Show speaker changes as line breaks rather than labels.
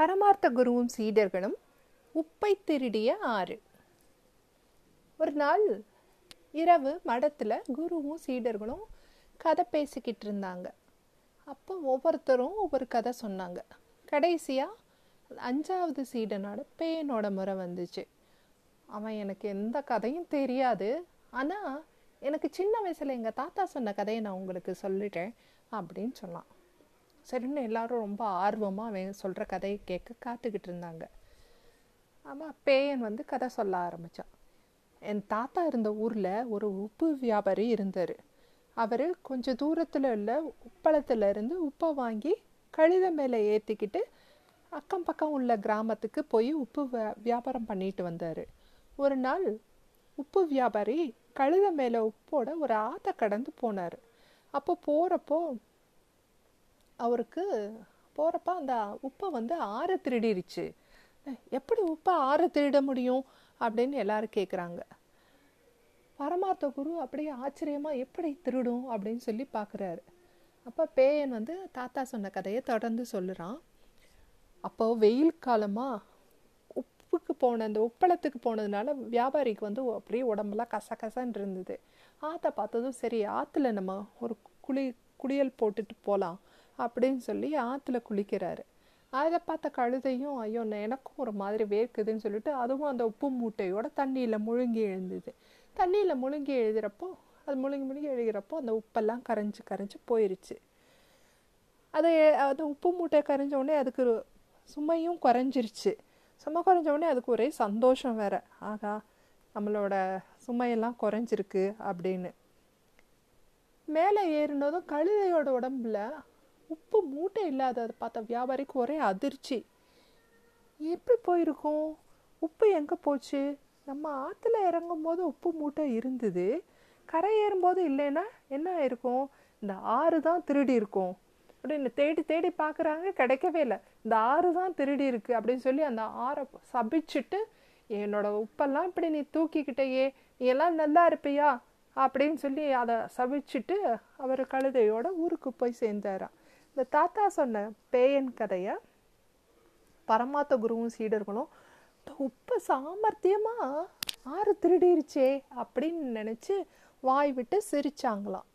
பரமார்த்த குருவும் சீடர்களும் உப்பை திருடிய ஆறு. ஒரு நாள் இரவு மடத்தில் குருவும் சீடர்களும் கதை பேசிக்கிட்டு இருந்தாங்க. அப்போ ஒவ்வொருத்தரும் ஒவ்வொரு கதை சொன்னாங்க. கடைசியாக அஞ்சாவது சீடனோட பேயனோட முறை வந்துச்சு. அவன் எனக்கு எந்த கதையும் தெரியாது. ஆனால் எனக்கு சின்ன வயசில் எங்கள் தாத்தா சொன்ன கதையை நான் உங்களுக்கு சொல்லிட்டேன் அப்படின்னு சொன்னான். சரின்னு எல்லாரும் ரொம்ப ஆர்வமாக அவன் சொல்கிற கதையை கேட்க காத்துக்கிட்டு இருந்தாங்க. ஆமாம் பேயன் வந்து கதை சொல்ல ஆரம்பித்தான் என் தாத்தா இருந்த ஊரில் ஒரு உப்பு வியாபாரி இருந்தார். அவர் கொஞ்சம் தூரத்தில் உள்ள உப்பளத்தில் இருந்து உப்பை வாங்கி கழுத மேலே ஏற்றிக்கிட்டு அக்கம் பக்கம் உள்ள கிராமத்துக்கு போய் உப்பு வியாபாரம் பண்ணிட்டு வந்தார். ஒரு நாள் உப்பு வியாபாரி கழுத மேலே உப்போட ஒரு ஆற்றை கடந்து போனார். அப்போ போகிறப்போ அவருக்கு போகிறப்ப அந்த உப்பை வந்து ஆற திருடிருச்சு. எப்படி உப்பை ஆற திருட முடியும்? அப்படின்னு எல்லாரும் கேட்குறாங்க பரமார்த்த குரு அப்படியே ஆச்சரியமாக எப்படி திருடும்? அப்படின்னு சொல்லி பார்க்குறாரு அப்போ பேயன் வந்து தாத்தா சொன்ன கதையை தொடர்ந்து சொல்லுறான். அப்போ வெயில் காலமாக உப்புக்கு போன அந்த உப்பளத்துக்கு போனதுனால வியாபாரிக்கு வந்து அப்படியே உடம்பெல்லாம் கசகசன்னு இருந்தது. ஆற்ற பார்த்ததும் சரி ஆற்றுல நம்ம ஒரு குளி குளியல் போட்டுட்டு போகலாம் அப்படின்னு சொல்லி ஆற்றுல குளிக்கிறாரு. அதை பார்த்த கழுதையும் ஐயோ எனக்கும் ஒரு மாதிரி வேர்க்குதுன்னு சொல்லிட்டு அதுவும் அந்த உப்பு மூட்டையோட தண்ணியில் முழுங்கி எழுந்தது. தண்ணியில் முழுங்கி எழுதுகிறப்போ அது முழுங்கி முழுங்கி எழுகிறப்போ அந்த உப்பெல்லாம் கரைஞ்சி கரைஞ்சி போயிருச்சு. அது அந்த உப்பு மூட்டை கரைஞ்ச உடனே அதுக்கு சுமையும் குறைஞ்சிருச்சு. சும்மா குறைஞ்ச உடனே அதுக்கு ஒரே சந்தோஷம் வேற. ஆகா நம்மளோட சுமையெல்லாம் குறைஞ்சிருக்கு அப்படின்னு. மேலே ஏறினதும் கழுதையோட உடம்புல உப்பு மூட்டை இல்லாததை பார்த்த வியாபாரிக்கு ஒரே அதிர்ச்சி. எப்படி போயிருக்கோம்? உப்பு எங்கே போச்சு? நம்ம ஆற்றுல இறங்கும் போது உப்பு மூட்டை இருந்தது. கரை ஏறும்போது இல்லைன்னா என்ன ஆயிருக்கும்? இந்த ஆறு தான் திருடி இருக்கும். அப்படின்னு தேடி தேடி பார்க்குறாங்க கிடைக்கவே இல்லை. இந்த ஆறு தான் திருடி இருக்குது அப்படின்னு சொல்லி அந்த ஆறை சபிச்சுட்டு என்னோட உப்பெல்லாம் இப்படி நீ தூக்கிக்கிட்டேயே நீ எல்லாம் நல்லா இருப்பியா? அப்படின்னு சொல்லி அதை சபிச்சுட்டு அவர் கழுதையோட ஊருக்கு போய் சேர்ந்தாராம். இந்த தாத்தா சொன்ன பேயன் கதையை பரமாத்த குருவும் சீடர்களும் உப்பு சாமர்த்தியமாக ஆறு திருடிருச்சே அப்படின்னு நினச்சி வாய் விட்டு சிரிச்சாங்களாம்.